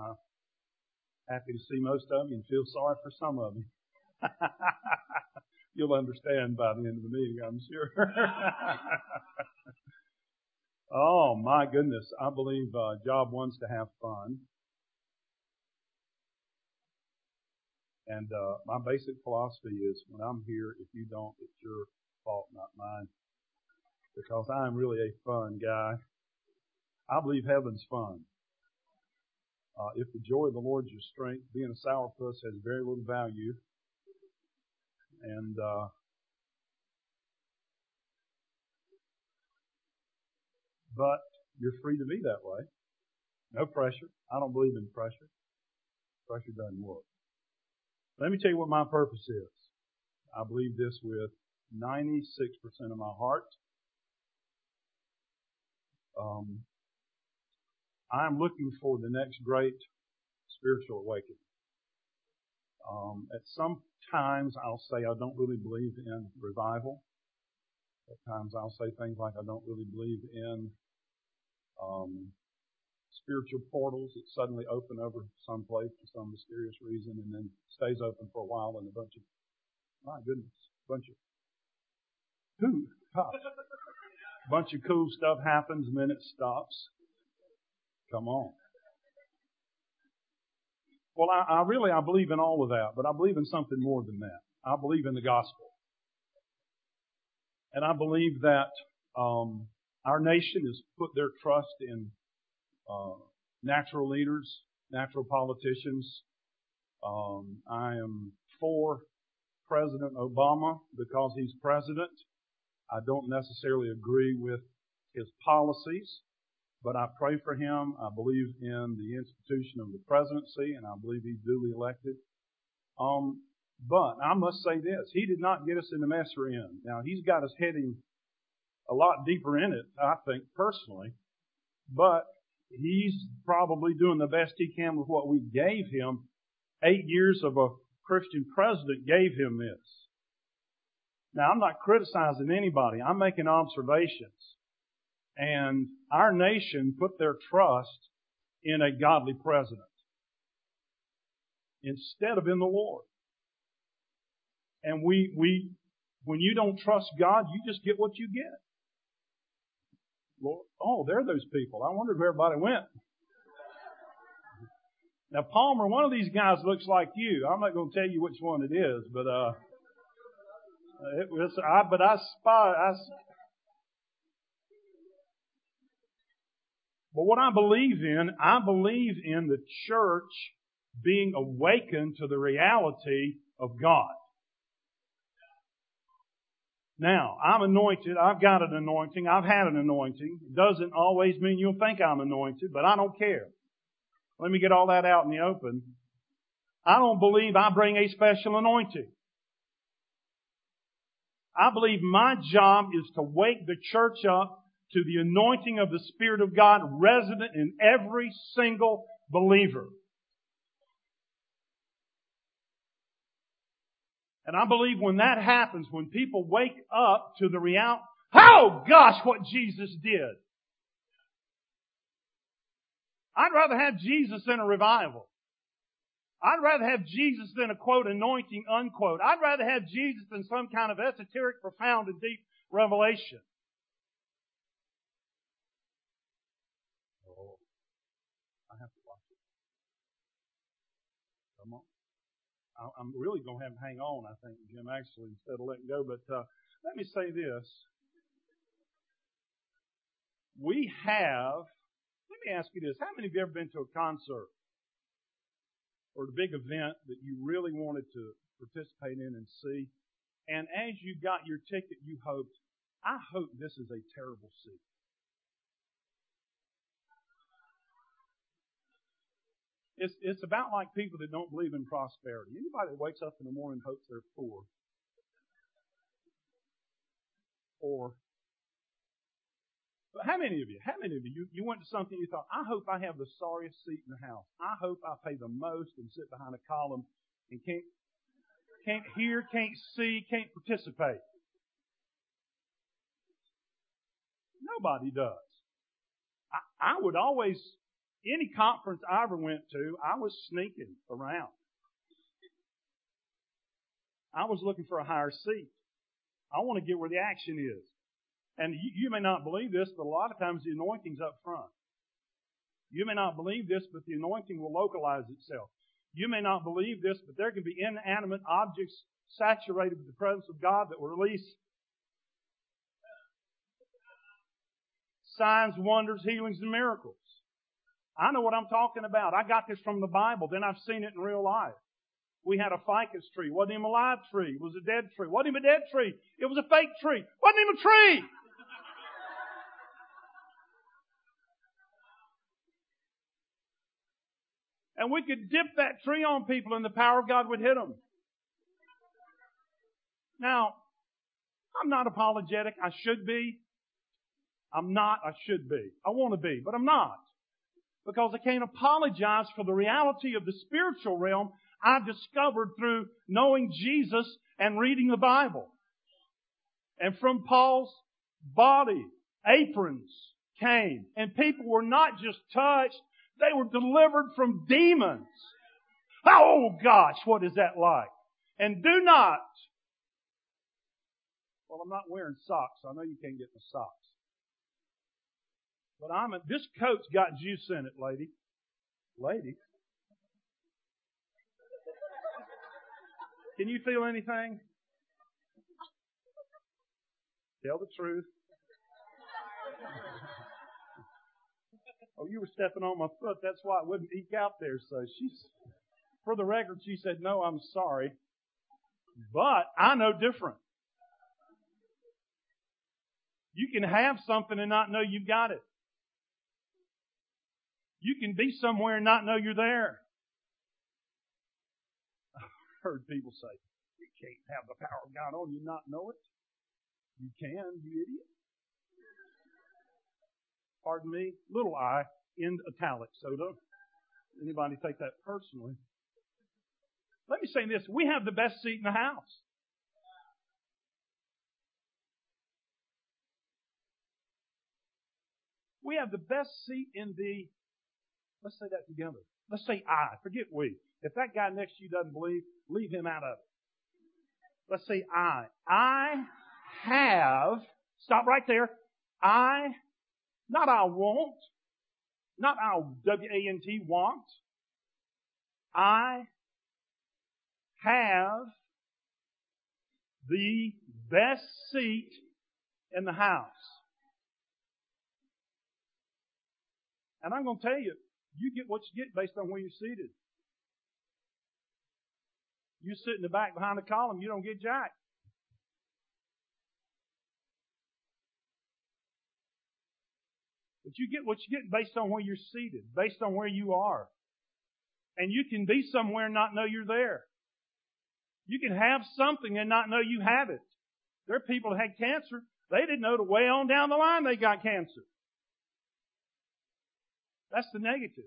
I'm happy to see most of you and feel sorry for some of you. You'll understand by the end of the meeting, I'm sure. oh my goodness, I believe uh, Job wants to have fun. And uh, my basic philosophy is when I'm here, if you don't, it's your fault, not mine. Because I'm really a fun guy. I believe heaven's fun. Uh, if the joy of the Lord is your strength, being a sourpuss has very little value. And uh, but you're free to be that way. No pressure. I don't believe in pressure. Pressure doesn't work. Let me tell you what my purpose is. I believe this with 96% of my heart. Um, I'm looking for the next great spiritual awakening. Um, at some times I'll say I don't really believe in revival. At times I'll say things like I don't really believe in um, spiritual portals that suddenly open over some place for some mysterious reason and then stays open for a while and a bunch of, my goodness, a bunch of, who, bunch of cool stuff happens and then it stops. Come on. Well, I, I really, I believe in all of that, but I believe in something more than that. I believe in the gospel. And I believe that, um, our nation has put their trust in uh, natural leaders, natural politicians. Um, I am for President Obama because he's president. I don't necessarily agree with his policies, but I pray for him. I believe in the institution of the presidency, and I believe he's duly elected. Um, but I must say this: he did not get us in the mess we're in. Now he's got us heading a lot deeper in it, I think personally. But he's probably doing the best he can with what we gave him. Eight years of a Christian president gave him this. Now, I'm not criticizing anybody. I'm making observations. And our nation put their trust in a godly president instead of in the Lord. And we, we, when you don't trust God, you just get what you get. Lord, oh, there are those people. I wondered where everybody went. Now, Palmer, one of these guys looks like you. I'm not going to tell you which one it is, but uh, it was. I but I spy. I. But what I believe in, I believe in the church being awakened to the reality of God. Now, I'm anointed. I've got an anointing. I've had an anointing. It doesn't always mean you'll think I'm anointed, but I don't care. Let me get all that out in the open. I don't believe I bring a special anointing. I believe my job is to wake the church up to the anointing of the Spirit of God resident in every single believer. And I believe when that happens, when people wake up to the reality, oh gosh, what Jesus did. I'd rather have Jesus than a revival. I'd rather have Jesus than a quote anointing unquote. I'd rather have Jesus than some kind of esoteric, profound, and deep revelation. Oh, I have to watch it. Come on. I'm really going to have to hang on, I think, Jim, actually, instead of letting go. But uh, let me say this. We have, let me ask you this. How many of you ever been to a concert or a big event that you really wanted to participate in and see? And as you got your ticket, you hoped, I hope this is a terrible seat. It's, it's about like people that don't believe in prosperity. Anybody that wakes up in the morning and hopes they're poor. Or, but how many of you, how many of you, you, you went to something you thought, I hope I have the sorriest seat in the house. I hope I pay the most and sit behind a column and can't, can't hear, can't see, can't participate. Nobody does. I, I would always any conference I ever went to, I was sneaking around. I was looking for a higher seat. I want to get where the action is. And you, you, may not believe this, but a lot of times the anointing's up front. You may not believe this, but the anointing will localize itself. You may not believe this, but there can be inanimate objects saturated with the presence of God that will release signs, wonders, healings, and miracles. I know what I'm talking about. I got this from the Bible, then I've seen it in real life. We had a ficus tree. Wasn't even a live tree. It was a dead tree. Wasn't even a dead tree. It was a fake tree. Wasn't even a tree. And we could dip that tree on people and the power of God would hit them. Now, I'm not apologetic. I should be. I'm not. I should be. I want to be, but I'm not. Because I can't apologize for the reality of the spiritual realm I discovered through knowing Jesus and reading the Bible. And from Paul's body, aprons came. And people were not just touched, they were delivered from demons. Oh gosh, what is that like? And do not. Well, I'm not wearing socks. so I know you can't get the socks. But I'm a, this coat's got juice in it, lady. Lady. Can you feel anything? Tell the truth. Oh, you were stepping on my foot. That's why it wouldn't eke out there. So she's, for the record, she said, no, I'm sorry. But I know different. You can have something and not know you've got it. You can be somewhere and not know you're there. I've heard people say, you can't have the power of God on you not know it. You can, you idiot pardon me, little i, in italics. So don't anybody take that personally. Let me say this. We have the best seat in the house. We have the best seat in the, let's say that together. Let's say I. Forget we. If that guy next to you doesn't believe, leave him out of it. Let's say I. I have, stop right there. I not I want. Not I W-A-N-T want. I have the best seat in the house. And I'm going to tell you, you get what you get based on where you're seated. You sit in the back behind the column, you don't get jack. But you get what you get based on where you're seated, based on where you are. And you can be somewhere and not know you're there. You can have something and not know you have it. There are people that had cancer. They didn't know the way on down the line they got cancer. That's the negative.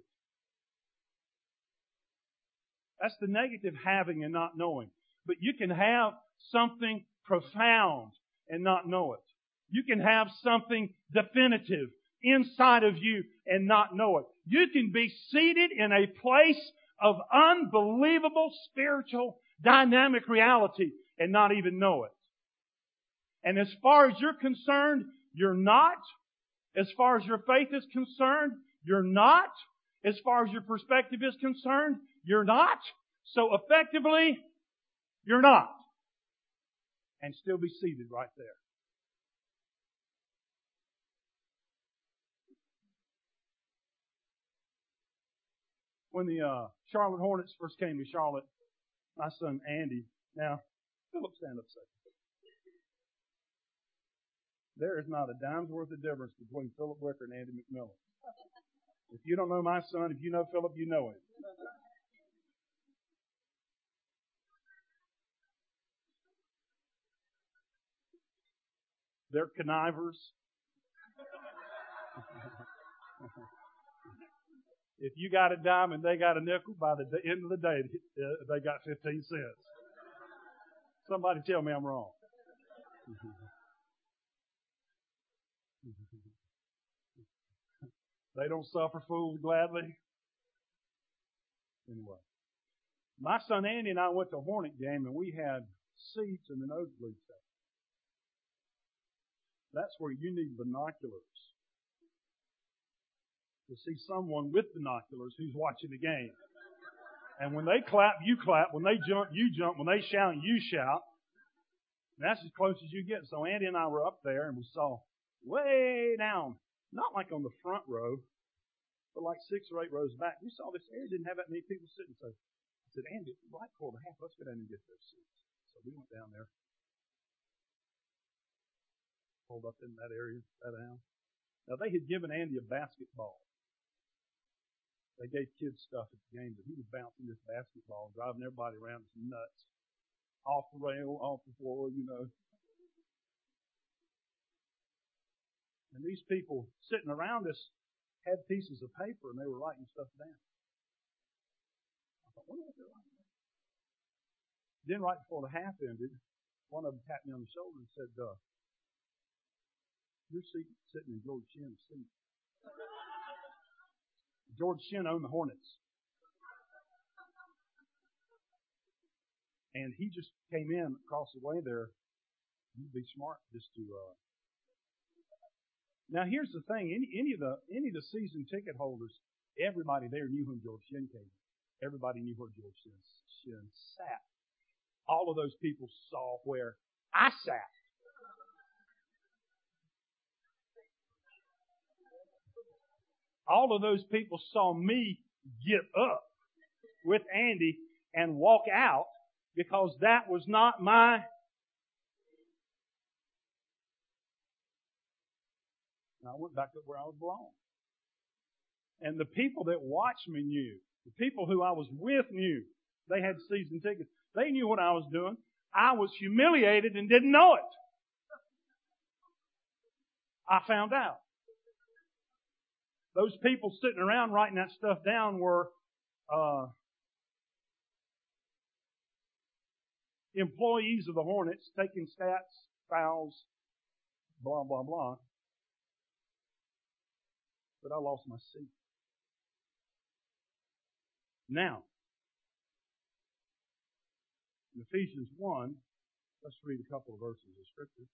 That's the negative having and not knowing. But you can have something profound and not know it. You can have something definitive inside of you and not know it. You can be seated in a place of unbelievable spiritual dynamic reality and not even know it. And as far as you're concerned, you're not. As far as your faith is concerned, you're not. As far as your perspective is concerned, you're not. So effectively, you're not. And still be seated right there. when the uh, Charlotte Hornets first came to Charlotte, my son Andy. Now, Philip, stand up a second. There is not a dime's worth of difference between Philip Wicker and Andy McMillan. If you don't know my son, if you know Philip, you know him. They're connivers. if you got a dime and they got a nickel, by the end of the day, they got 15 cents. Somebody tell me I'm wrong. They don't suffer fools gladly. Anyway. My son Andy and I went to a Hornet game and we had seats in the nosebleed section. That's where you need binoculars to see someone with binoculars who's watching the game. And when they clap, you clap. When they jump, you jump. When they shout, you shout. And that's as close as you get. So Andy and I were up there and we saw way down, not like on the front row, but like six or eight rows back. We saw this area didn't have that many people sitting. So I said, Andy, right before half, let's go down and get those seats. So we went down there, pulled up in that area, sat down. Now they had given Andy a basketball. They gave kids stuff at the game, but he was bouncing this basketball, driving everybody around his nuts. Off the rail, off the floor, you know. And these people sitting around us had pieces of paper and they were writing stuff down. I thought, wonder what they're writing down. Then right before the half ended, one of them tapped me on the shoulder and said, uh, you're sitting in George Shinn's seat. George Shinn owned the Hornets. And he just came in across the way there. You'd be smart just to. Uh... Now here's the thing: any, any of the any of the season ticket holders, everybody there knew when George Shinn came. Everybody knew where George Shinn, Shinn sat. All of those people saw where I sat. all of those people saw me get up with Andy and walk out because that was not my and I went back up where I was belong. And the people that watched me knew. The people who I was with knew. They had season tickets. They knew what I was doing. I was humiliated and didn't know it. I found out. Those people sitting around writing that stuff down were uh, employees of the Hornets taking stats, fouls, blah, blah, blah. But I lost my seat. Now, in Ephesians 1, let's read a couple of verses of Scripture.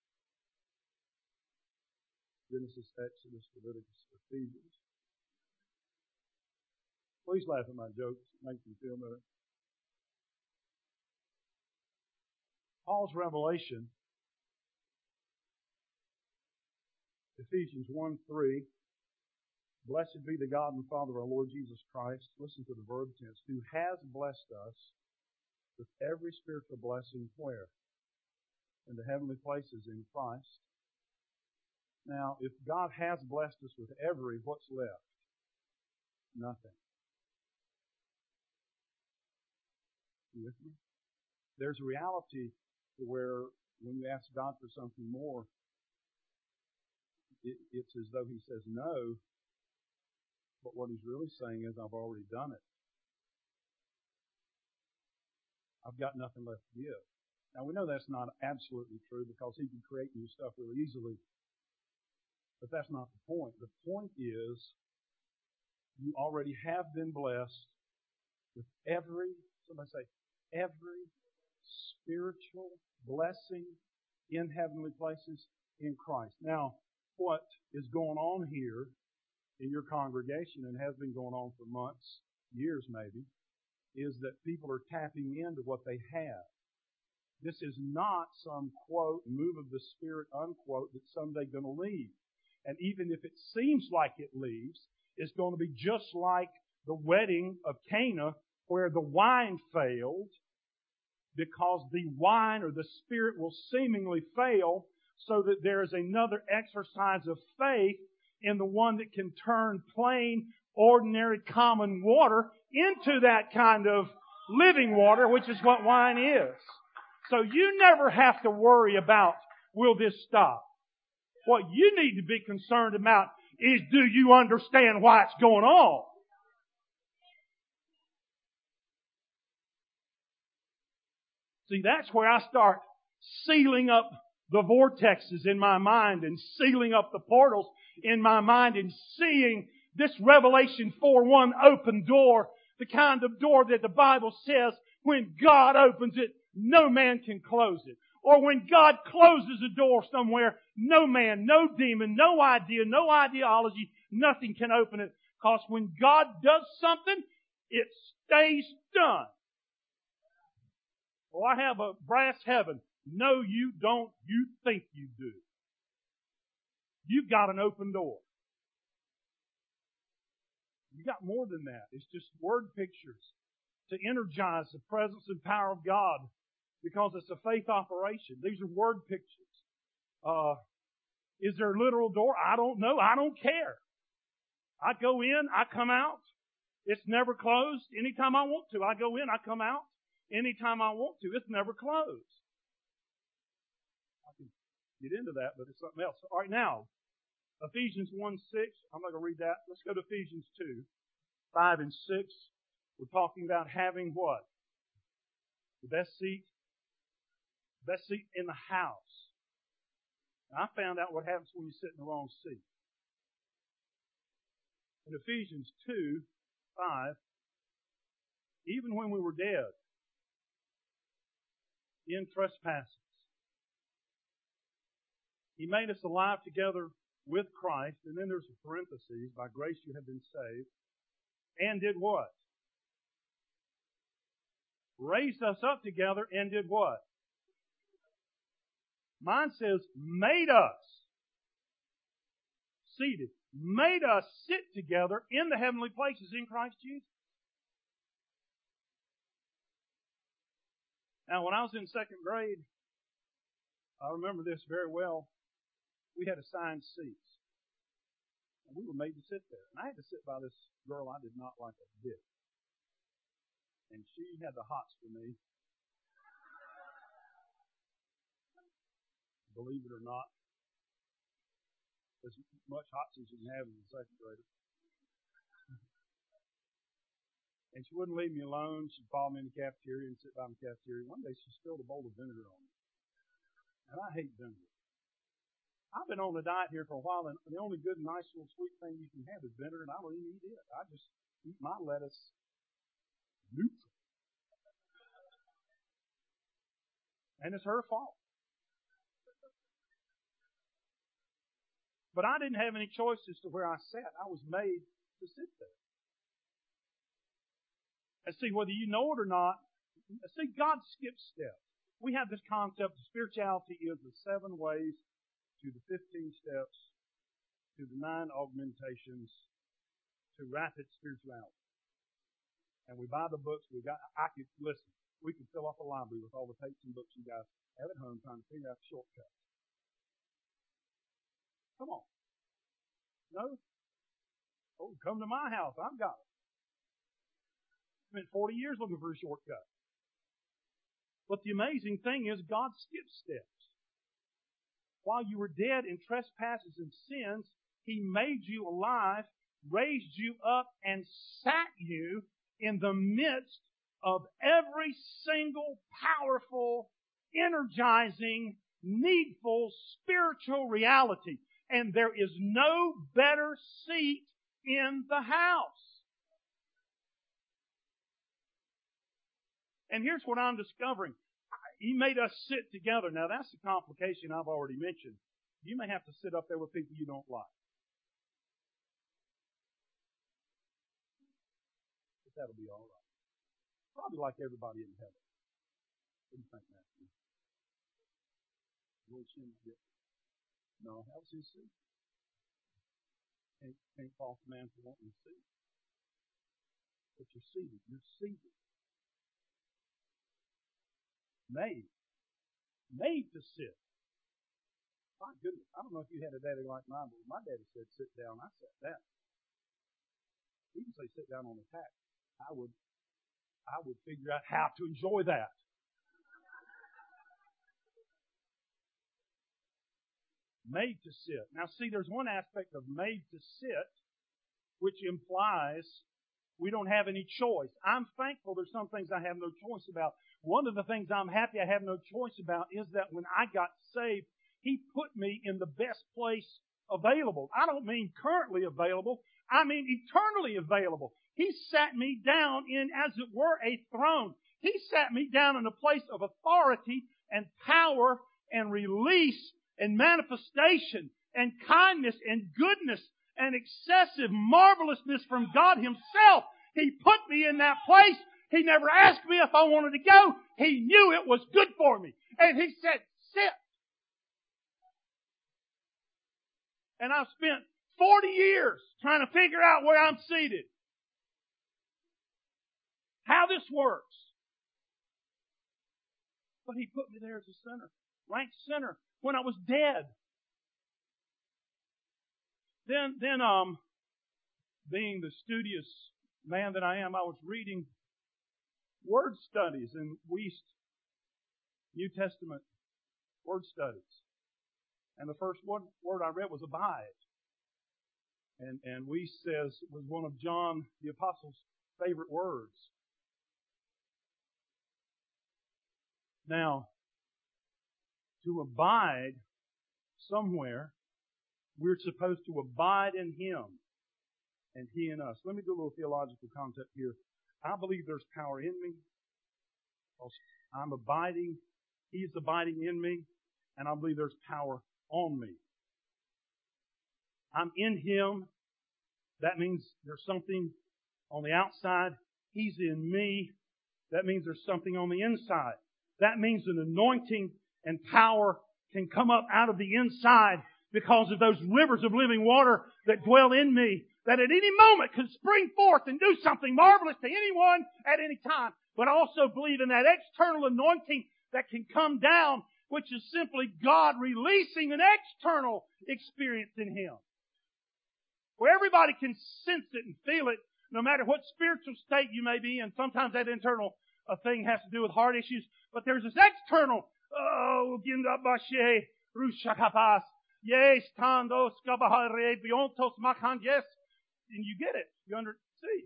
Genesis, Exodus, Leviticus, Ephesians. Please laugh at my jokes. It makes me feel better. Paul's revelation, Ephesians 1 3. Blessed be the God and Father of our Lord Jesus Christ. Listen to the verb tense. Who has blessed us with every spiritual blessing where? In the heavenly places in Christ. Now, if God has blessed us with every, what's left? Nothing. You with me? There's a reality where when you ask God for something more, it, it's as though He says no, but what He's really saying is, I've already done it. I've got nothing left to give. Now we know that's not absolutely true because He can create new stuff really easily. But that's not the point. The point is, you already have been blessed with every, somebody say, every spiritual blessing in heavenly places in Christ. Now, what is going on here in your congregation and has been going on for months, years maybe, is that people are tapping into what they have. This is not some quote, move of the Spirit unquote that's someday going to leave. And even if it seems like it leaves, it's going to be just like the wedding of Cana where the wine failed because the wine or the spirit will seemingly fail so that there is another exercise of faith in the one that can turn plain, ordinary, common water into that kind of living water, which is what wine is. So you never have to worry about, will this stop? What you need to be concerned about is do you understand why it's going on? See, that's where I start sealing up the vortexes in my mind and sealing up the portals in my mind and seeing This Revelation 4-1 open door, the kind of door that the Bible says when God opens it, no man can close it. Or when God closes a door somewhere, no man, no demon, no idea, no ideology, nothing can open it. Cause when God does something, it stays done. Well, I have a brass heaven. No, you don't. You think you do. You've got an open door. You got more than that. It's just word pictures to energize the presence and power of God because it's a faith operation. These are word pictures. Uh, is there a literal door? I don't know. I don't care. I go in, I come out. It's never closed. Anytime I want to, I go in, I come out. Anytime I want to, it's never closed. I can get into that, but it's something else. All right, now, Ephesians 1 6. I'm not going to read that. Let's go to Ephesians 2 5 and 6. We're talking about having what? The best seat? Best seat in the house. I found out what happens when you sit in the wrong seat. In Ephesians 2 5, even when we were dead in trespasses, He made us alive together with Christ, and then there's a parenthesis, by grace you have been saved, and did what? Raised us up together and did what? Mine says, made us seated, made us sit together in the heavenly places in Christ Jesus. Now, when I was in second grade, I remember this very well we had assigned seats. And we were made to sit there. And I had to sit by this girl I did not like a bit. And she had the hots for me. Believe it or not, as much hots as you can have a second grader. And she wouldn't leave me alone. She'd follow me in the cafeteria and sit by the cafeteria. One day she spilled a bowl of vinegar on me. And I hate vinegar. I've been on a diet here for a while, and the only good, nice little sweet thing you can have is vinegar, and I don't even eat it. I just eat my lettuce neutral. And it's her fault. But I didn't have any choice as to where I sat. I was made to sit there. And see, whether you know it or not, see, God skips steps. We have this concept of spirituality is the seven ways to the 15 steps, to the nine augmentations, to rapid spirituality. And we buy the books. We got. I could listen. We could fill up a library with all the tapes and books you guys have at home trying to figure out the shortcuts. Come on. No? Oh, come to my house. I've got it. Spent 40 years looking for a shortcut. But the amazing thing is God skips steps while you were dead in trespasses and sins, He made you alive, raised you up, and sat you in the midst of every single powerful, energizing, needful spiritual reality. And there is no better seat in the house. And here's what I'm discovering. He made us sit together. Now that's the complication I've already mentioned. You may have to sit up there with people you don't like. But that'll be all right. Probably like everybody in heaven. What do you think, Matthew? Lord No, that was his seat. Can't, can't fault man for wanting to see. But you're seated. You're seated made. Made to sit. My goodness. I don't know if you had a daddy like mine, but my daddy said sit down. I sat down. He didn't say sit down on the tack. I would I would figure out how to enjoy that. Made to sit. Now see, there's one aspect of made to sit which implies we don't have any choice. I'm thankful there's some things I have no choice about. One of the things I'm happy I have no choice about is that when I got saved, He put me in the best place available. I don't mean currently available. I mean, eternally available. He sat me down in, as it were, a throne. He sat me down in a place of authority and power and release and manifestation and kindness and goodness and excessive marvelousness from God Himself. He put me in that place. He never asked me if I wanted to go. He knew it was good for me. And He said, sit. And I've spent 40 years trying to figure out where I'm seated. How this works. But He put me there as a sinner. Ranked sinner. When I was dead. Then, then, um, being the studious man that I am, I was reading word studies in Wuest New Testament word studies. And the first word, word I read was abide. And, and Wuest says was one of John the Apostle's favorite words. Now, to abide somewhere, we're supposed to abide in Him and He in us. Let me do a little theological concept here. I believe there's power in me. I'm abiding. He's abiding in me. And I believe there's power on me. I'm in Him. That means there's something on the outside. He's in me. That means there's something on the inside. That means an anointing and power can come up out of the inside because of those rivers of living water that dwell in me that at any moment can spring forth and do something marvelous to anyone at any time. But also believe in that external anointing that can come down, which is simply God releasing an external experience in Him. Where everybody can sense it and feel it, no matter what spiritual state you may be in. Sometimes that internal uh, thing has to do with heart issues, but there's this external, oh, yes, tandos, and you get it. You under see.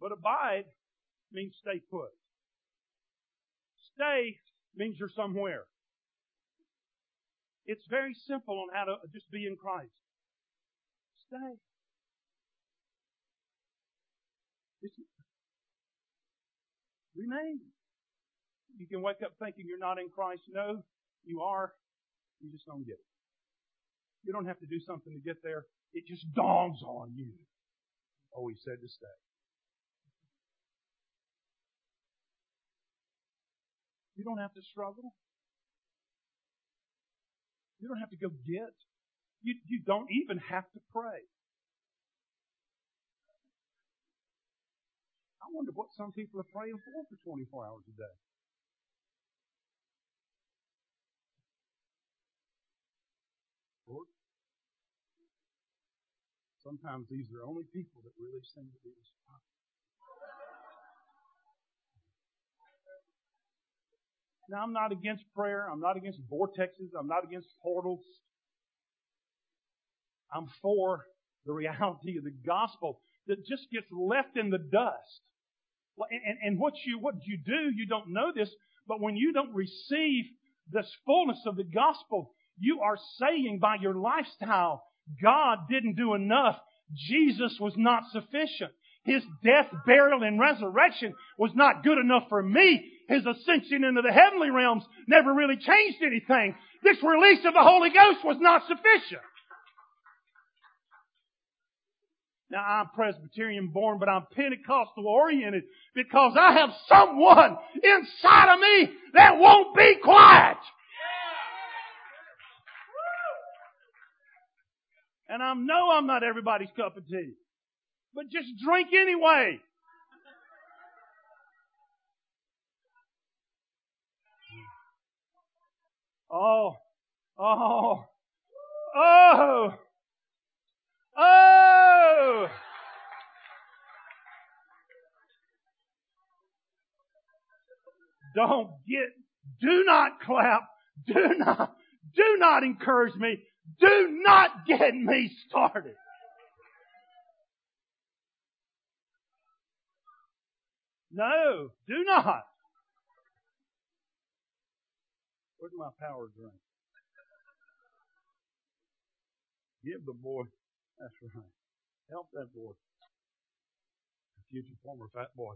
But abide means stay put. Stay means you're somewhere. It's very simple on how to just be in Christ. Stay. It's, remain. You can wake up thinking you're not in Christ. No, you are, you just don't get it. You don't have to do something to get there. It just dawns on you. Oh, he said to stay. You don't have to struggle. You don't have to go get. You, you don't even have to pray. I wonder what some people are praying for for 24 hours a day. Lord. Sometimes these are the only people that really seem to be responsible. Now, I'm not against prayer. I'm not against vortexes. I'm not against portals. I'm for the reality of the gospel that just gets left in the dust. And, and, and what you what you do, you don't know this, but when you don't receive this fullness of the gospel, you are saying by your lifestyle, God didn't do enough. Jesus was not sufficient. His death, burial, and resurrection was not good enough for me. His ascension into the heavenly realms never really changed anything. This release of the Holy Ghost was not sufficient. Now I'm Presbyterian born, but I'm Pentecostal oriented because I have someone inside of me that won't be quiet. And I know I'm not everybody's cup of tea. But just drink anyway. Oh, oh, oh, oh. Don't get, do not clap, do not, do not encourage me. Do not get me started. No, do not. Where's my power drink? Give the boy. That's right. Help that boy. A future former fat boy.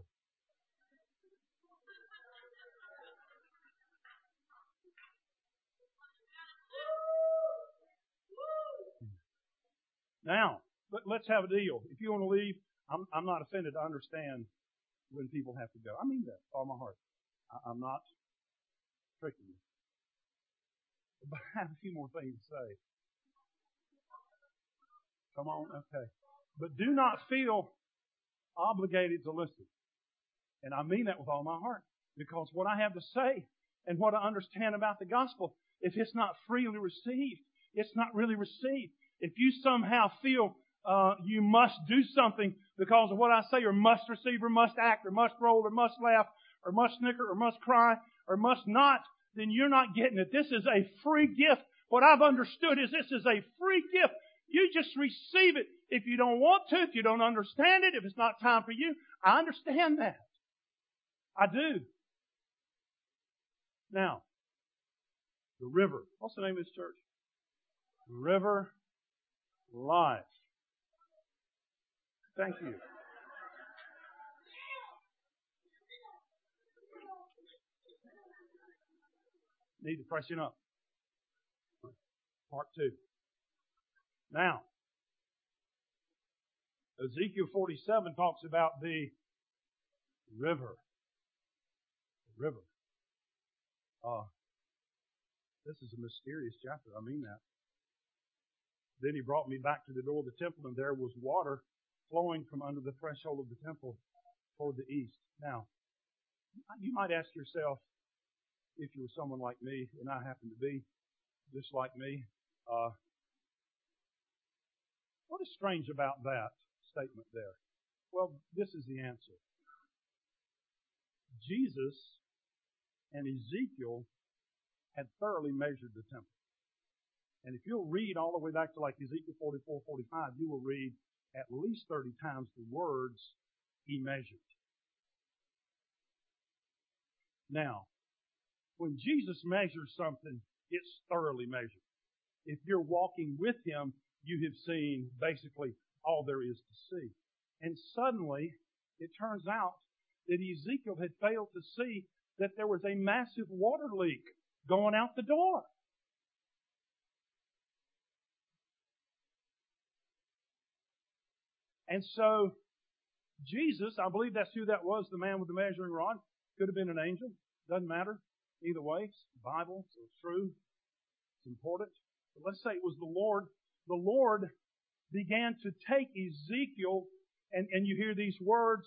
Now, let, us have a deal. If you want to leave, I'm, I'm not offended. I understand when people have to go. I mean that with all my heart. I, I'm not tricking you. But I have a few more things to say. Come on, okay. But do not feel obligated to listen. And I mean that with all my heart. Because what I have to say and what I understand about the gospel, if it's not freely received, it's not really received. If you somehow feel uh, you must do something because of what I say, or must receive, or must act, or must roll, or must laugh, or must snicker, or must cry, or must not, then you're not getting it. This is a free gift. What I've understood is this is a free gift. You just receive it. If you don't want to, if you don't understand it, if it's not time for you, I understand that. I do. Now, the river. What's the name of this church? River life. Thank you. Need to freshen up. Part two. Now, Ezekiel 47 talks about the river. The river. Uh, this is a mysterious chapter. I mean that. Then he brought me back to the door of the temple, and there was water flowing from under the threshold of the temple toward the east. Now, you might ask yourself, if you were someone like me, and I happen to be just like me, uh, what is strange about that statement there? Well, this is the answer. Jesus and Ezekiel had thoroughly measured the temple. And if you'll read all the way back to like Ezekiel 44, 45, you will read at least 30 times the words he measured. Now, when Jesus measures something, it's thoroughly measured. If you're walking with him, you have seen basically all there is to see. And suddenly, it turns out that Ezekiel had failed to see that there was a massive water leak going out the door. And so, Jesus, I believe that's who that was, the man with the measuring rod. Could have been an angel. Doesn't matter. Either way, it's Bible, so it's true. It's important. But let's say it was the Lord. The Lord began to take Ezekiel, and, and you hear these words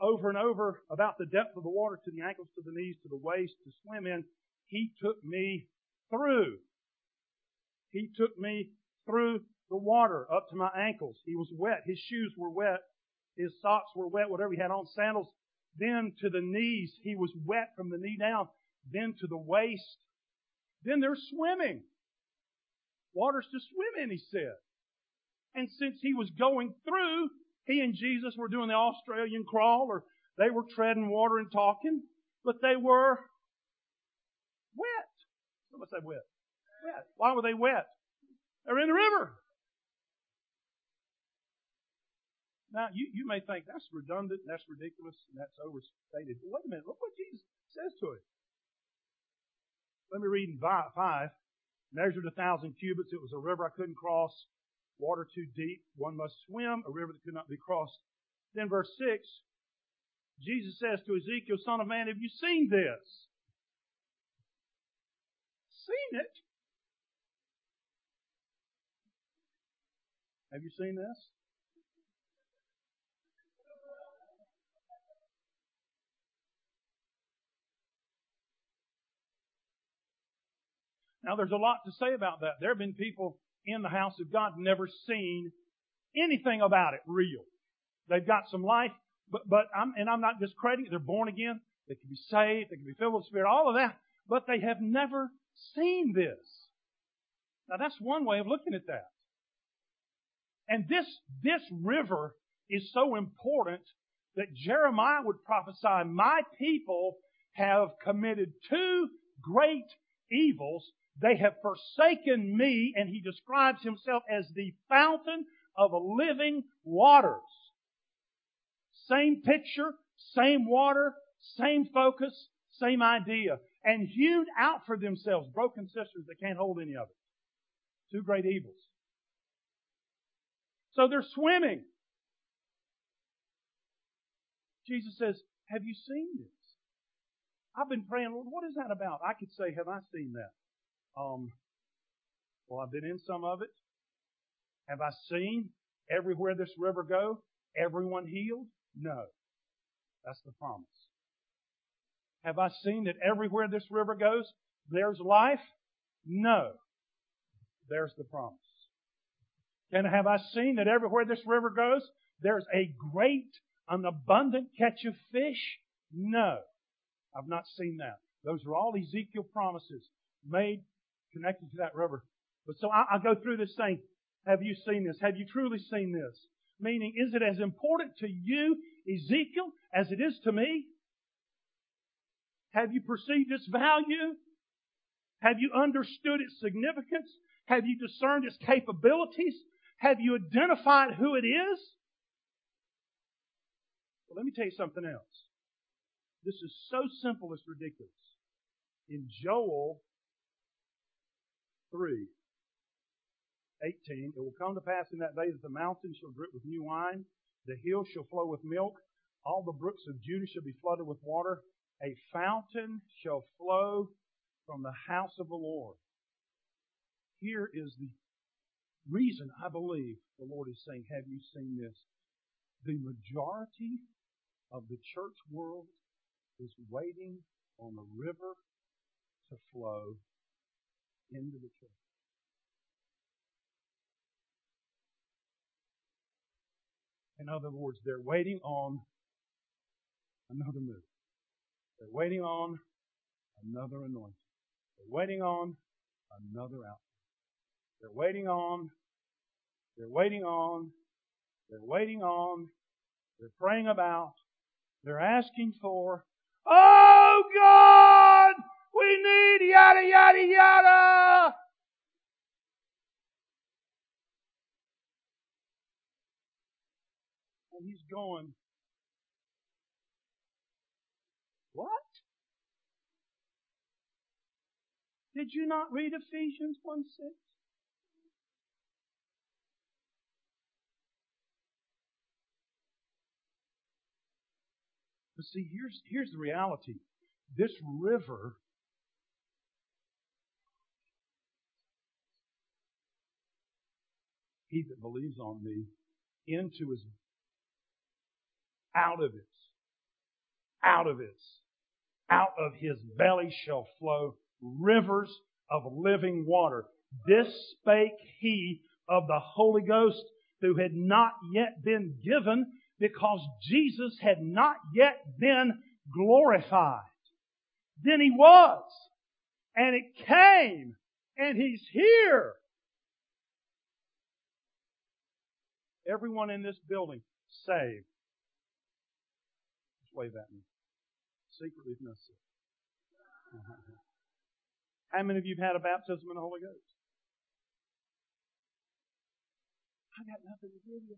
over and over about the depth of the water to the ankles, to the knees, to the waist, to swim in. He took me through. He took me through the water up to my ankles. He was wet. His shoes were wet. His socks were wet, whatever he had on, sandals. Then to the knees. He was wet from the knee down. Then to the waist. Then they're swimming. Water's to swim in, he said. And since he was going through, he and Jesus were doing the Australian crawl, or they were treading water and talking, but they were wet. Somebody say wet. Wet. Why were they wet? They're in the river. Now, you, you may think that's redundant, that's ridiculous, and that's overstated. But wait a minute, look what Jesus says to it. Let me read in 5. Measured a thousand cubits. It was a river I couldn't cross. Water too deep. One must swim. A river that could not be crossed. Then verse 6. Jesus says to Ezekiel, Son of man, have you seen this? Seen it? Have you seen this? Now there's a lot to say about that. There have been people in the house of God never seen anything about it real. They've got some life, but, but I'm, and I'm not discrediting, it. they're born again, they can be saved, they can be filled with the Spirit, all of that, but they have never seen this. Now that's one way of looking at that. And this, this river is so important that Jeremiah would prophesy, my people have committed two great evils. They have forsaken me, and he describes himself as the fountain of living waters. Same picture, same water, same focus, same idea. And hewed out for themselves broken cisterns that can't hold any of it. Two great evils. So they're swimming. Jesus says, Have you seen this? I've been praying, Lord, what is that about? I could say, Have I seen that? Um, well, I've been in some of it. Have I seen everywhere this river go, everyone healed? No. That's the promise. Have I seen that everywhere this river goes, there's life? No. There's the promise. And have I seen that everywhere this river goes, there's a great, an abundant catch of fish? No. I've not seen that. Those are all Ezekiel promises made connected to that river. But so I, I go through this saying, have you seen this? Have you truly seen this? Meaning, is it as important to you, Ezekiel, as it is to me? Have you perceived its value? Have you understood its significance? Have you discerned its capabilities? Have you identified who it is? Well, let me tell you something else. This is so simple it's ridiculous. In Joel 3, 18, it will come to pass in that day that the mountains shall drip with new wine, the hills shall flow with milk, all the brooks of Judah shall be flooded with water, a fountain shall flow from the house of the Lord. Here is the reason I believe the Lord is saying, Have you seen this? The majority of the church world is waiting on the river to flow into the church. In other words, they're waiting on another move. They're waiting on another anointing. They're waiting on another outcome. They're waiting on, they're waiting on, they're waiting on, they're praying about, they're asking for, oh God, we need yada yada yada. And he's going, what? Did you not read Ephesians 1 6? But see, here's, here's the reality. This river he that believes on me into his out of his out of his out of his belly shall flow rivers of living water. This spake he of the Holy Ghost who had not yet been given because Jesus had not yet been glorified. Then he was. And it came. And he's here. Everyone in this building saved. Just wave at me. Secretly, if necessary. How many of you have had a baptism in the Holy Ghost? I got nothing to give you.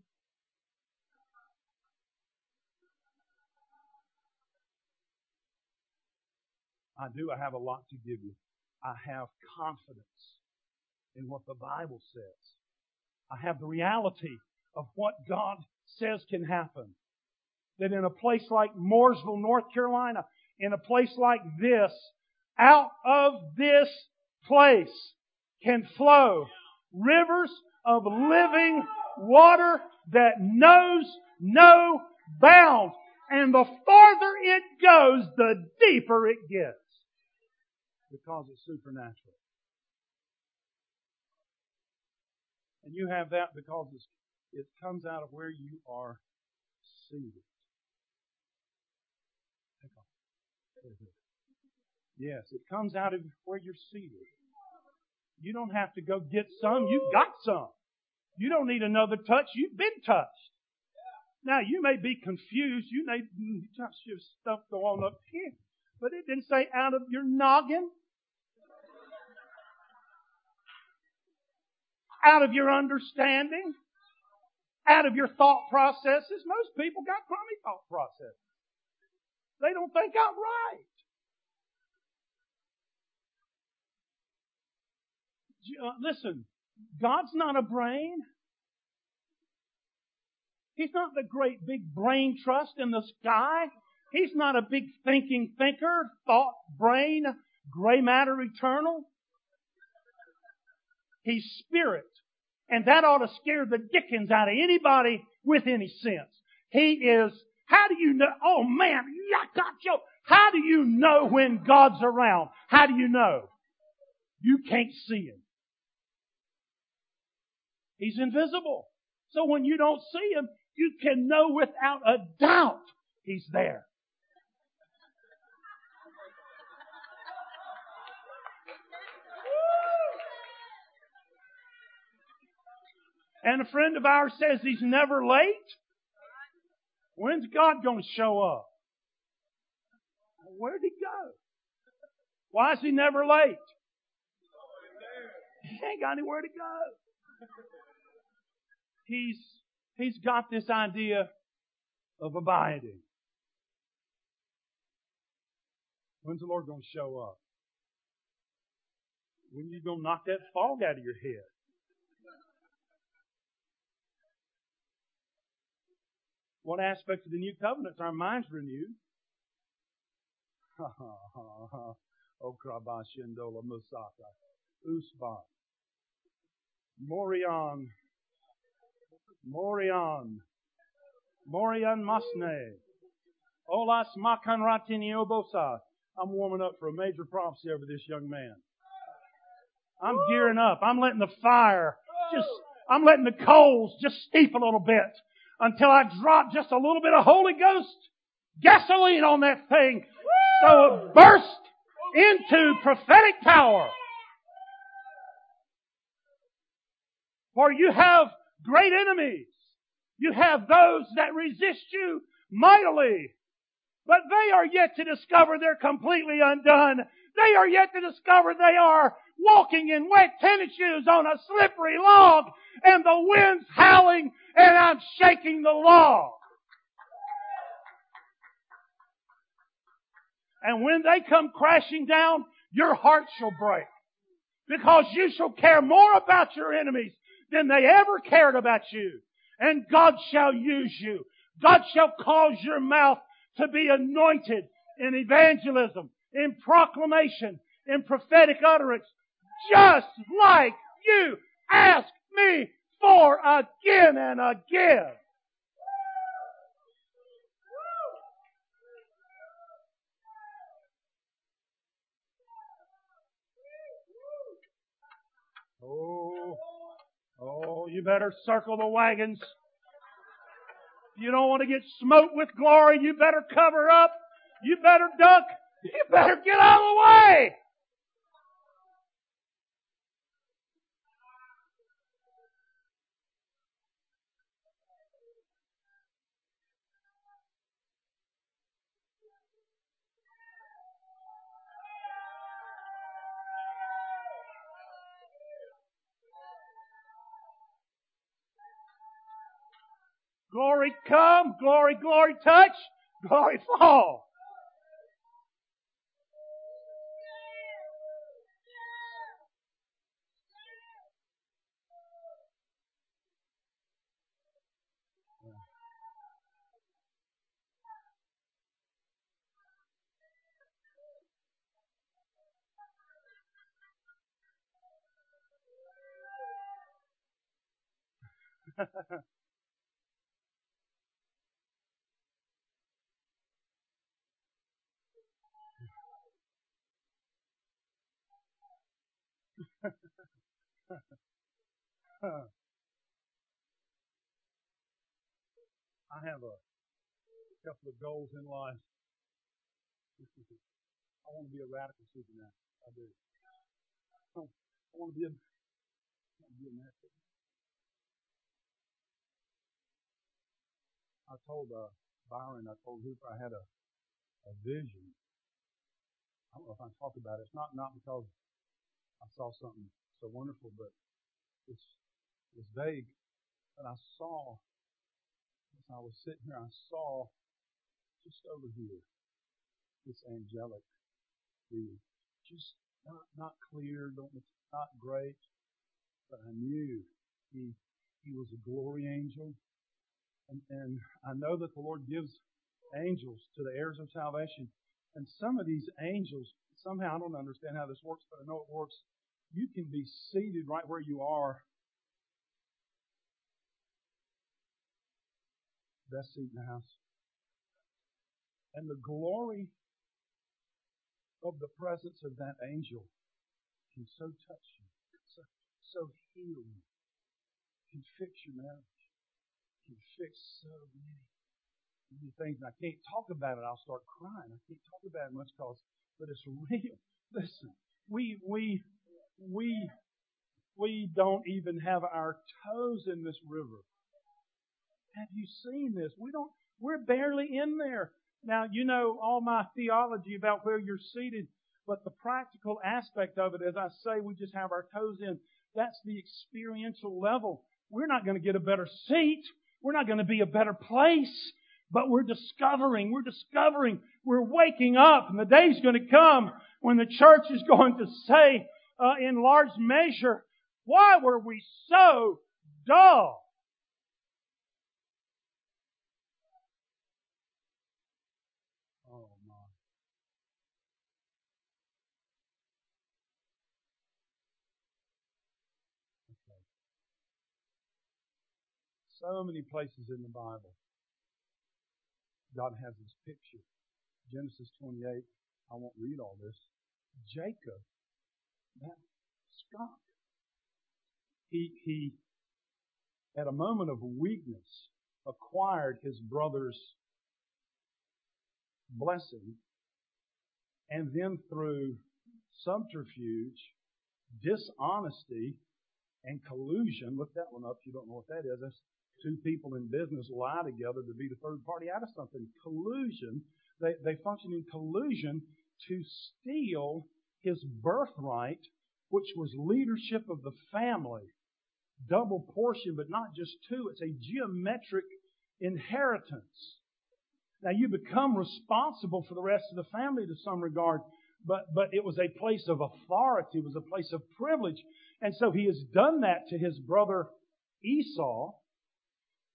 I do. I have a lot to give you. I have confidence in what the Bible says. I have the reality of what God says can happen. That in a place like Mooresville, North Carolina, in a place like this, out of this place can flow rivers of living water that knows no bounds. And the farther it goes, the deeper it gets. Because it's supernatural. And you have that because it comes out of where you are seated. Yes, it comes out of where you're seated. You don't have to go get some. You've got some. You don't need another touch. You've been touched. Now you may be confused. You may hmm, touch your stuff going up here, but it didn't say out of your noggin, out of your understanding out of your thought processes. Most people got crummy thought processes. They don't think outright. Uh, listen, God's not a brain. He's not the great big brain trust in the sky. He's not a big thinking thinker, thought, brain, gray matter eternal. He's spirit. And that ought to scare the dickens out of anybody with any sense. He is, how do you know, oh man, you. How do you know when God's around? How do you know? You can't see Him. He's invisible. So when you don't see Him, you can know without a doubt He's there. And a friend of ours says he's never late. When's God going to show up? Where'd he go? Why is he never late? He ain't got anywhere to go. He's, he's got this idea of abiding. When's the Lord going to show up? When are you going to knock that fog out of your head? What aspect of the new covenant our minds renewed? Oh, Okrabashindola Musaka. Usban. Morion. Morion. Morion Masne. Olas Makanratiniobosa. I'm warming up for a major prophecy over this young man. I'm gearing up. I'm letting the fire just, I'm letting the coals just steep a little bit until I drop just a little bit of Holy Ghost gasoline on that thing so it burst into prophetic power. For you have great enemies. You have those that resist you mightily. But they are yet to discover they're completely undone. They are yet to discover they are walking in wet tennis shoes on a slippery log and the wind's howling and I'm shaking the log. And when they come crashing down, your heart shall break. Because you shall care more about your enemies than they ever cared about you. And God shall use you. God shall cause your mouth to be anointed in evangelism, in proclamation, in prophetic utterance, just like you ask me for again and again. Oh, oh, you better circle the wagons. You don't want to get smoked with glory. You better cover up. You better duck. You better get out of the way. Glory come, glory, glory touch, glory fall. I have a couple of goals in life. I want to be a radical supernatural. I do. I want to be a, I to be a. I told uh, Byron, I told Hooper I had a, a vision. I don't know if I talk about it. It's not not because I saw something so wonderful, but it's It was vague. But I saw, as I was sitting here, I saw just over here this angelic being. Just not, not clear, don't, not great, but I knew he, he was a glory angel. And, and I know that the Lord gives angels to the heirs of salvation. And some of these angels, somehow I don't understand how this works, but I know it works. You can be seated right where you are. Best seat in the house. And the glory of the presence of that angel can so touch you, so, so heal you, can fix your marriage, can fix so many many things, and I can't talk about it. I'll start crying. I can't talk about it much because, but it's real. Listen, we we we we don't even have our toes in this river. Have you seen this? We don't. We're barely in there. Now you know all my theology about where you're seated, but the practical aspect of it, as I say, we just have our toes in. That's the experiential level. We're not going to get a better seat. We're not going to be a better place. But we're discovering, we're discovering, we're waking up, and the day's going to come when the church is going to say, uh, in large measure, why were we so dull? Oh my. Okay. So many places in the Bible God has this picture. Genesis 28, I won't read all this. Jacob, that skunk, he, he, at a moment of weakness, acquired his brother's blessing, and then through subterfuge, dishonesty, and collusion, look that one up if you don't know what that is. That's two people in business lie together to be the third party out of something. Collusion. They, they function in collusion to steal his birthright, which was leadership of the family. Double portion, but not just two. It's a geometric inheritance. Now you become responsible for the rest of the family to some regard, but, but it was a place of authority. It was a place of privilege. And so he has done that to his brother Esau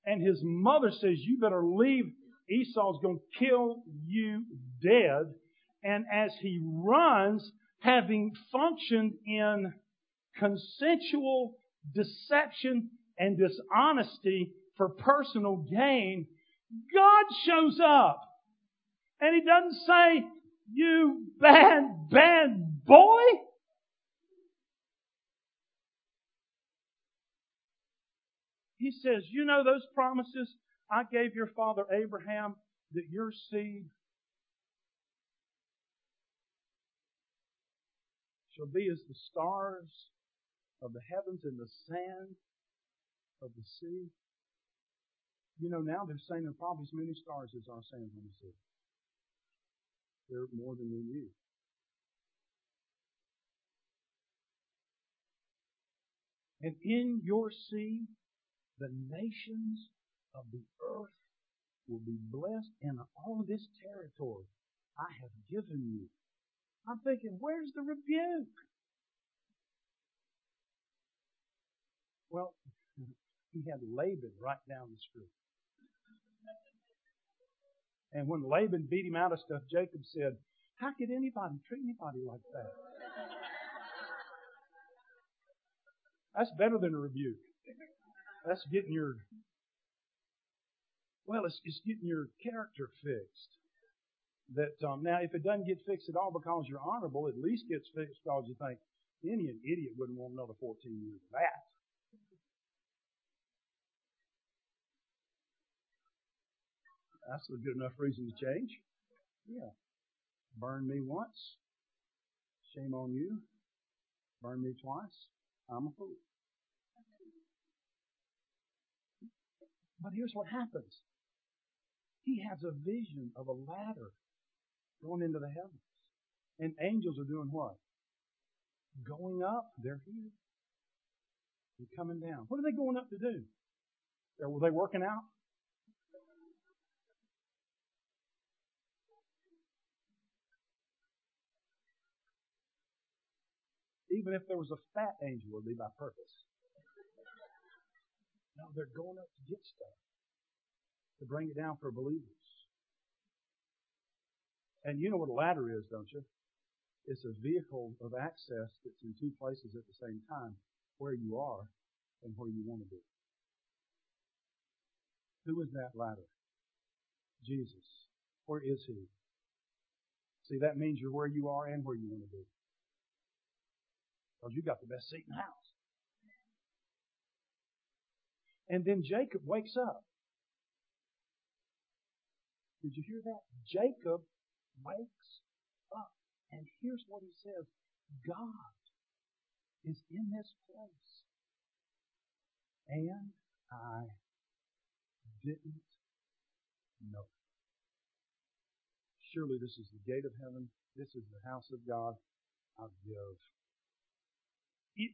and his mother says, You better leave. Esau's going to kill you dead. And as he runs, having functioned in consensual deception and dishonesty for personal gain, God shows up. And he doesn't say, You bad, bad boy. He says, You know those promises I gave your father Abraham that your seed shall be as the stars of the heavens and the sand of the sea. You know, now they're saying there are probably as many stars as our sand on the sea. They're more than we knew. And in your seed the nations of the earth will be blessed in all this territory I have given you. I'm thinking, where's the rebuke? Well, he had Laban right down the street. And when Laban beat him out of stuff, Jacob said, How could anybody treat anybody like that? That's better than a rebuke. That's getting your, well, it's, it's getting your character fixed. That um, now, if it doesn't get fixed at all because you're honorable, at least gets fixed because you think any an idiot wouldn't want another 14 years of that. That's a good enough reason to change. Yeah. Burn me once. Shame on you. Burn me twice. I'm a fool. But here's what happens. He has a vision of a ladder going into the heavens. And angels are doing what? Going up. They're here. and coming down. What are they going up to do? Were they working out? Even if there was a fat angel, it would be by purpose. No, they're going up to get stuff, to bring it down for believers. And you know what a ladder is, don't you? It's a vehicle of access that's in two places at the same time, where you are and where you want to be. Who is that ladder? Jesus. Where is He? See, that means you're where you are and where you want to be. Because you got the best seat in the house. And then Jacob wakes up. Did you hear that? Jacob wakes up. And here's what he says God is in this place. And I didn't know. Surely this is the gate of heaven. This is the house of God. I give.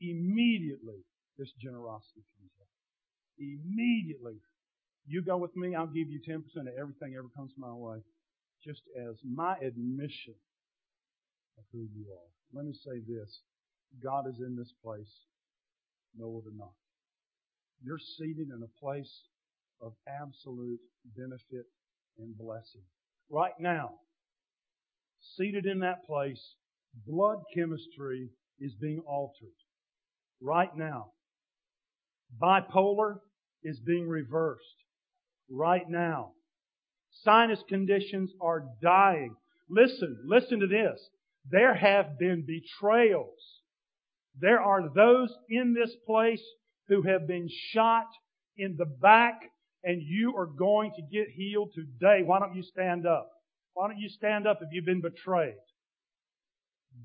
Immediately, this generosity comes up. Immediately. You go with me, I'll give you 10% of everything ever comes my way. Just as my admission of who you are. Let me say this. God is in this place. No other not. You're seated in a place of absolute benefit and blessing. Right now, seated in that place, blood chemistry is being altered. Right now. Bipolar is being reversed. Right now. Sinus conditions are dying. Listen, listen to this. There have been betrayals. There are those in this place who have been shot in the back and you are going to get healed today. Why don't you stand up? Why don't you stand up if you've been betrayed?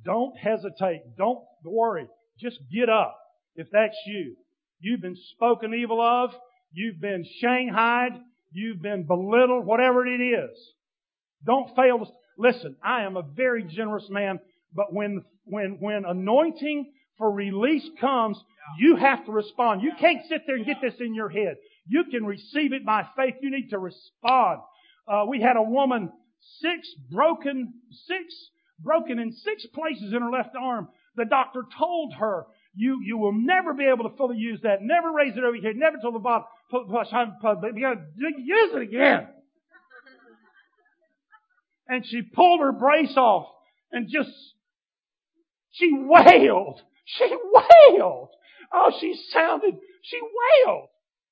Don't hesitate. Don't worry. Just get up if that's you. You've been spoken evil of. You've been shanghaied. You've been belittled, whatever it is. Don't fail to, listen, I am a very generous man, but when, when, when anointing for release comes, you have to respond. You can't sit there and get this in your head. You can receive it by faith. You need to respond. Uh, we had a woman, six broken, six broken in six places in her left arm. The doctor told her, you, you will never be able to fully use that. Never raise it over your head. Never till the bottom. Use it again. And she pulled her brace off and just, she wailed. She wailed. Oh, she sounded, she wailed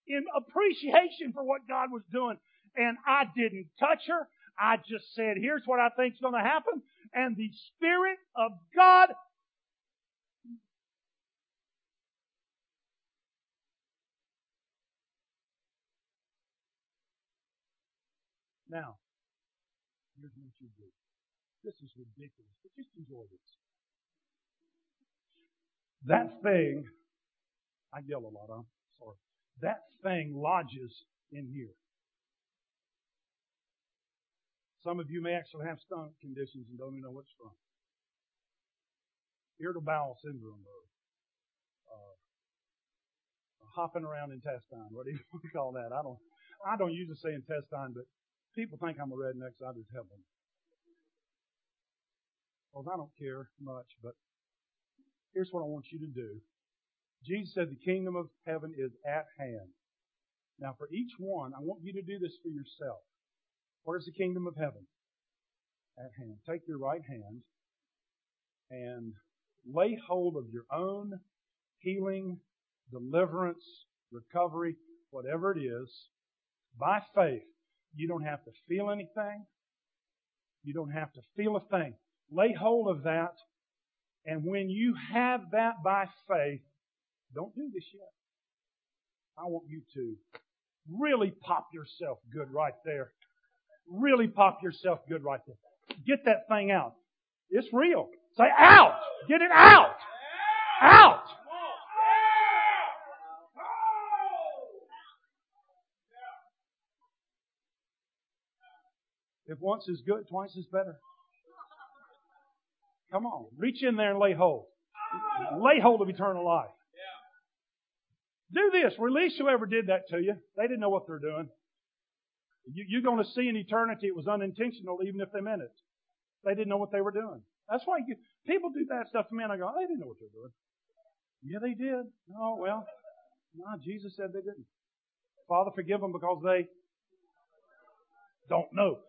in appreciation for what God was doing. And I didn't touch her. I just said, here's what I think's going to happen. And the Spirit of God Now, here's what you do. This is ridiculous, but just enjoy this. That thing, I yell a lot, I'm sorry that thing lodges in here. Some of you may actually have stomach conditions and don't even know what's from. Irritable bowel syndrome or uh, hopping around intestine. What do you want to call that? I don't. I don't usually say intestine, but people think I'm a redneck, so I just help them. Well, I don't care much, but here's what I want you to do. Jesus said the kingdom of heaven is at hand. Now, for each one, I want you to do this for yourself. Where's the kingdom of heaven? At hand. Take your right hand and lay hold of your own healing, deliverance, recovery, whatever it is, by faith. You don't have to feel anything. You don't have to feel a thing. Lay hold of that. And when you have that by faith, don't do this yet. I want you to really pop yourself good right there. Really pop yourself good right there. Get that thing out. It's real. Say out. Get it out. Out. If once is good, twice is better. Come on. Reach in there and lay hold. Lay hold of eternal life. Do this. Release whoever did that to you. They didn't know what they're doing. You, you're going to see in eternity it was unintentional, even if they meant it. They didn't know what they were doing. That's why you, people do that stuff to me, and I go, they didn't know what they were doing. Yeah, they did. Oh, well, no, Jesus said they didn't. Father, forgive them because they don't know.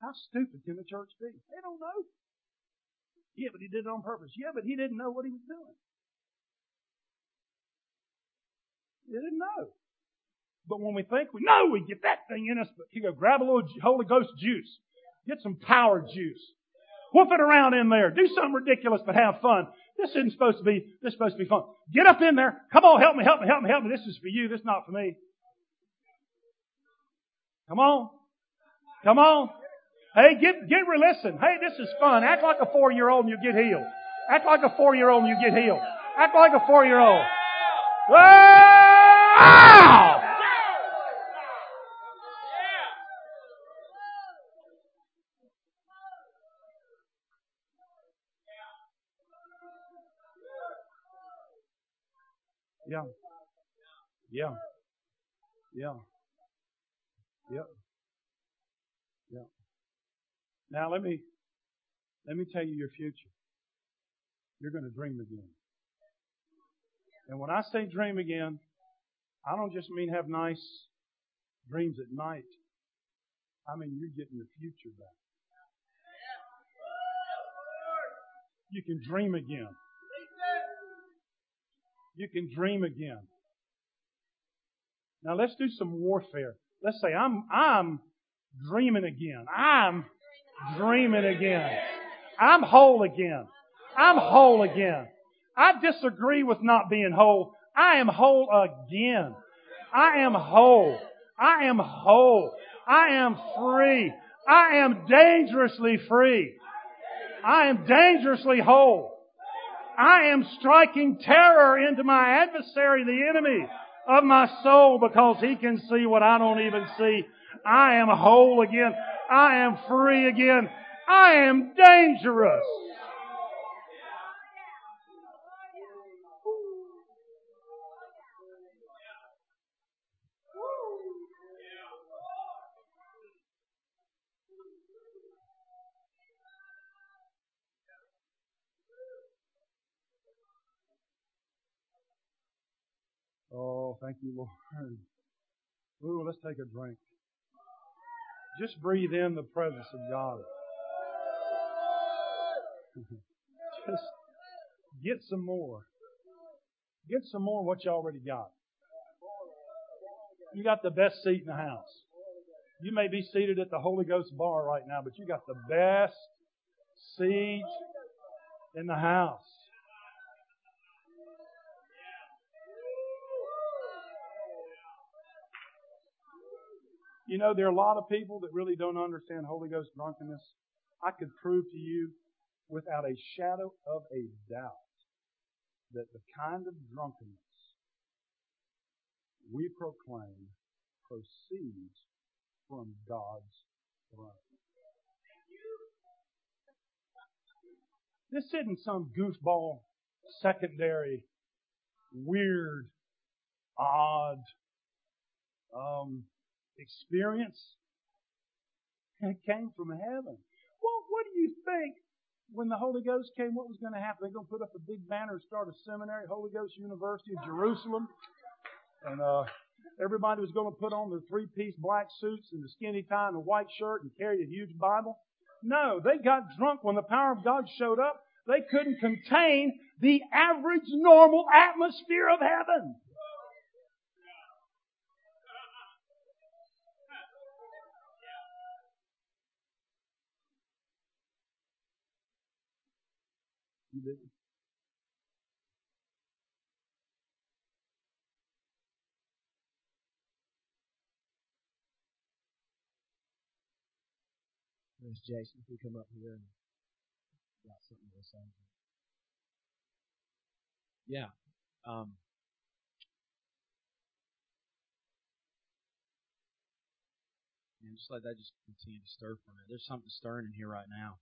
How stupid can the church be? They don't know. Yeah, but he did it on purpose. Yeah, but he didn't know what he was doing. He didn't know. But when we think we know, we get that thing in us. But you go grab a little Holy Ghost juice. Get some power juice. Whoop it around in there. Do something ridiculous, but have fun. This isn't supposed to be, this is supposed to be fun. Get up in there. Come on, help me, help me, help me, help me. This is for you. This is not for me. Come on. Come on. Hey, get, get, listen. Hey, this is fun. Act like a four year old and you get healed. Act like a four year old and you get healed. Act like a four year old. Wow! Yeah. Yeah. Yeah. Yeah. Yeah. Now let me let me tell you your future. You're going to dream again. And when I say dream again, I don't just mean have nice dreams at night. I mean you're getting your future back. You can dream again. You can dream again. Now let's do some warfare. Let's say I'm I'm dreaming again. I'm dreaming again. I'm whole again. I'm whole again. I disagree with not being whole. I am whole again. I am whole. I am whole. I am free. I am dangerously free. I am dangerously whole. I am striking terror into my adversary, the enemy of my soul, because he can see what I don't even see. I am whole again. I am free again. I am dangerous. Oh, thank you, Lord. Ooh, let's take a drink. Just breathe in the presence of God. Just get some more. Get some more of what you already got. You got the best seat in the house. You may be seated at the Holy Ghost bar right now, but you got the best seat in the house. You know, there are a lot of people that really don't understand Holy Ghost drunkenness. I could prove to you without a shadow of a doubt that the kind of drunkenness we proclaim proceeds from God's throne. This isn't some goofball, secondary, weird, odd, um, experience. It came from heaven. Well, what do you think when the Holy Ghost came, what was going to happen? They're going to put up a big banner and start a seminary, Holy Ghost University of Jerusalem. And uh, everybody was going to put on their three piece black suits and the skinny tie and a white shirt and carry a huge Bible. No, they got drunk when the power of God showed up. They couldn't contain the average normal atmosphere of heaven. You did. There's Jason. If you come up here and got something to say. Yeah. Um, and just let that just continue to stir for me. There's something stirring in here right now.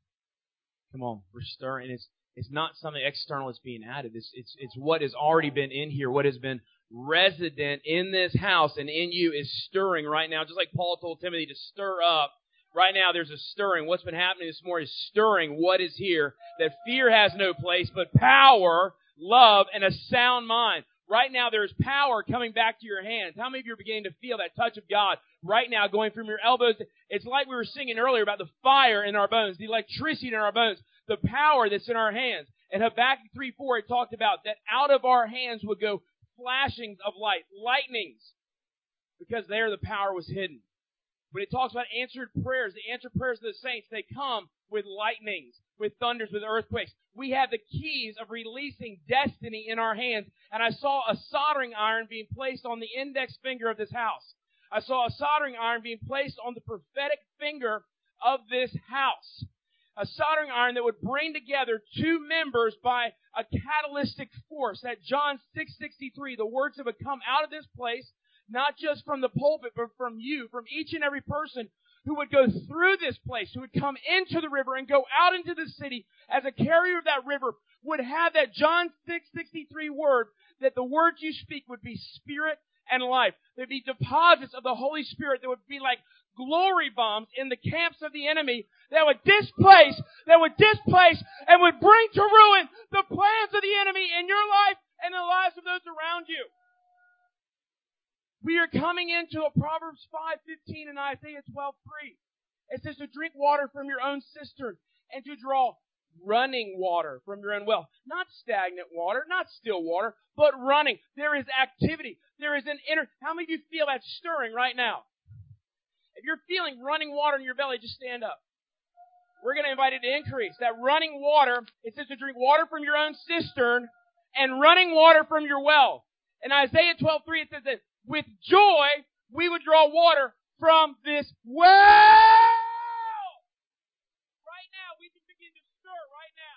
Come on, we're stirring. It's it's not something external that's being added. It's, it's, it's what has already been in here, what has been resident in this house and in you is stirring right now, just like Paul told Timothy to stir up. Right now, there's a stirring. What's been happening this morning is stirring what is here. That fear has no place, but power, love, and a sound mind. Right now, there is power coming back to your hands. How many of you are beginning to feel that touch of God right now going from your elbows? It's like we were singing earlier about the fire in our bones, the electricity in our bones, the power that's in our hands. In Habakkuk 3 4, it talked about that out of our hands would go flashings of light, lightnings, because there the power was hidden. But it talks about answered prayers. The answered prayers of the saints, they come with lightnings, with thunders, with earthquakes. We have the keys of releasing destiny in our hands. And I saw a soldering iron being placed on the index finger of this house. I saw a soldering iron being placed on the prophetic finger of this house a soldering iron that would bring together two members by a catalytic force. That John 6:63, the words that would come out of this place, not just from the pulpit, but from you, from each and every person who would go through this place, who would come into the river and go out into the city as a carrier of that river, would have that John 6:63 word that the words you speak would be spirit and life. There'd be deposits of the Holy Spirit that would be like glory bombs in the camps of the enemy that would displace, that would displace and would bring to ruin the plans of the enemy in your life and the lives of those around you. We are coming into a Proverbs 5:15 and Isaiah 12:3. It says to drink water from your own cistern and to draw running water from your own well. Not stagnant water, not still water, but running. There is activity. There is an inner, how many of you feel that stirring right now? If you're feeling running water in your belly, just stand up. We're going to invite it to increase. That running water, it says to drink water from your own cistern and running water from your well. In Isaiah 12:3 it says that with joy we would draw water from this well. Right now, we can begin to stir right now.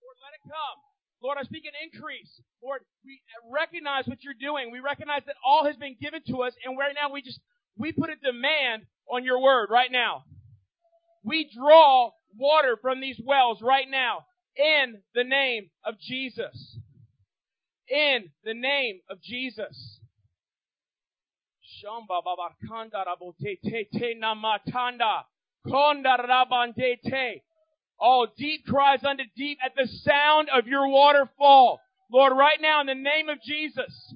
Lord, let it come. Lord, I speak an increase. Lord, we recognize what you're doing. We recognize that all has been given to us, and right now we just we put a demand on your word right now. We draw water from these wells right now in the name of Jesus. In the name of Jesus. All oh, deep cries unto deep at the sound of your waterfall. Lord, right now in the name of Jesus,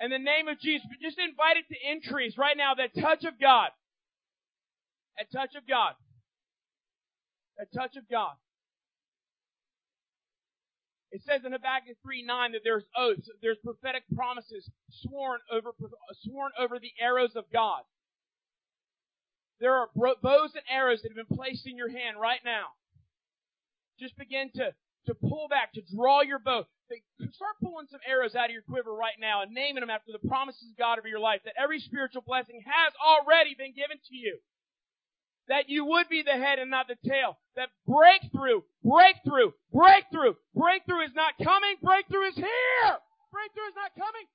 in the name of Jesus, just invite it to increase right now, that touch of God. That touch of God. That touch of God. It says in Habakkuk 3 9 that there's oaths, there's prophetic promises sworn over, sworn over the arrows of God. There are bows and arrows that have been placed in your hand right now. Just begin to, to pull back, to draw your bow. Start pulling some arrows out of your quiver right now and naming them after the promises of God over your life. That every spiritual blessing has already been given to you. That you would be the head and not the tail. That breakthrough, breakthrough, breakthrough, breakthrough is not coming. Breakthrough is here. Breakthrough is not coming.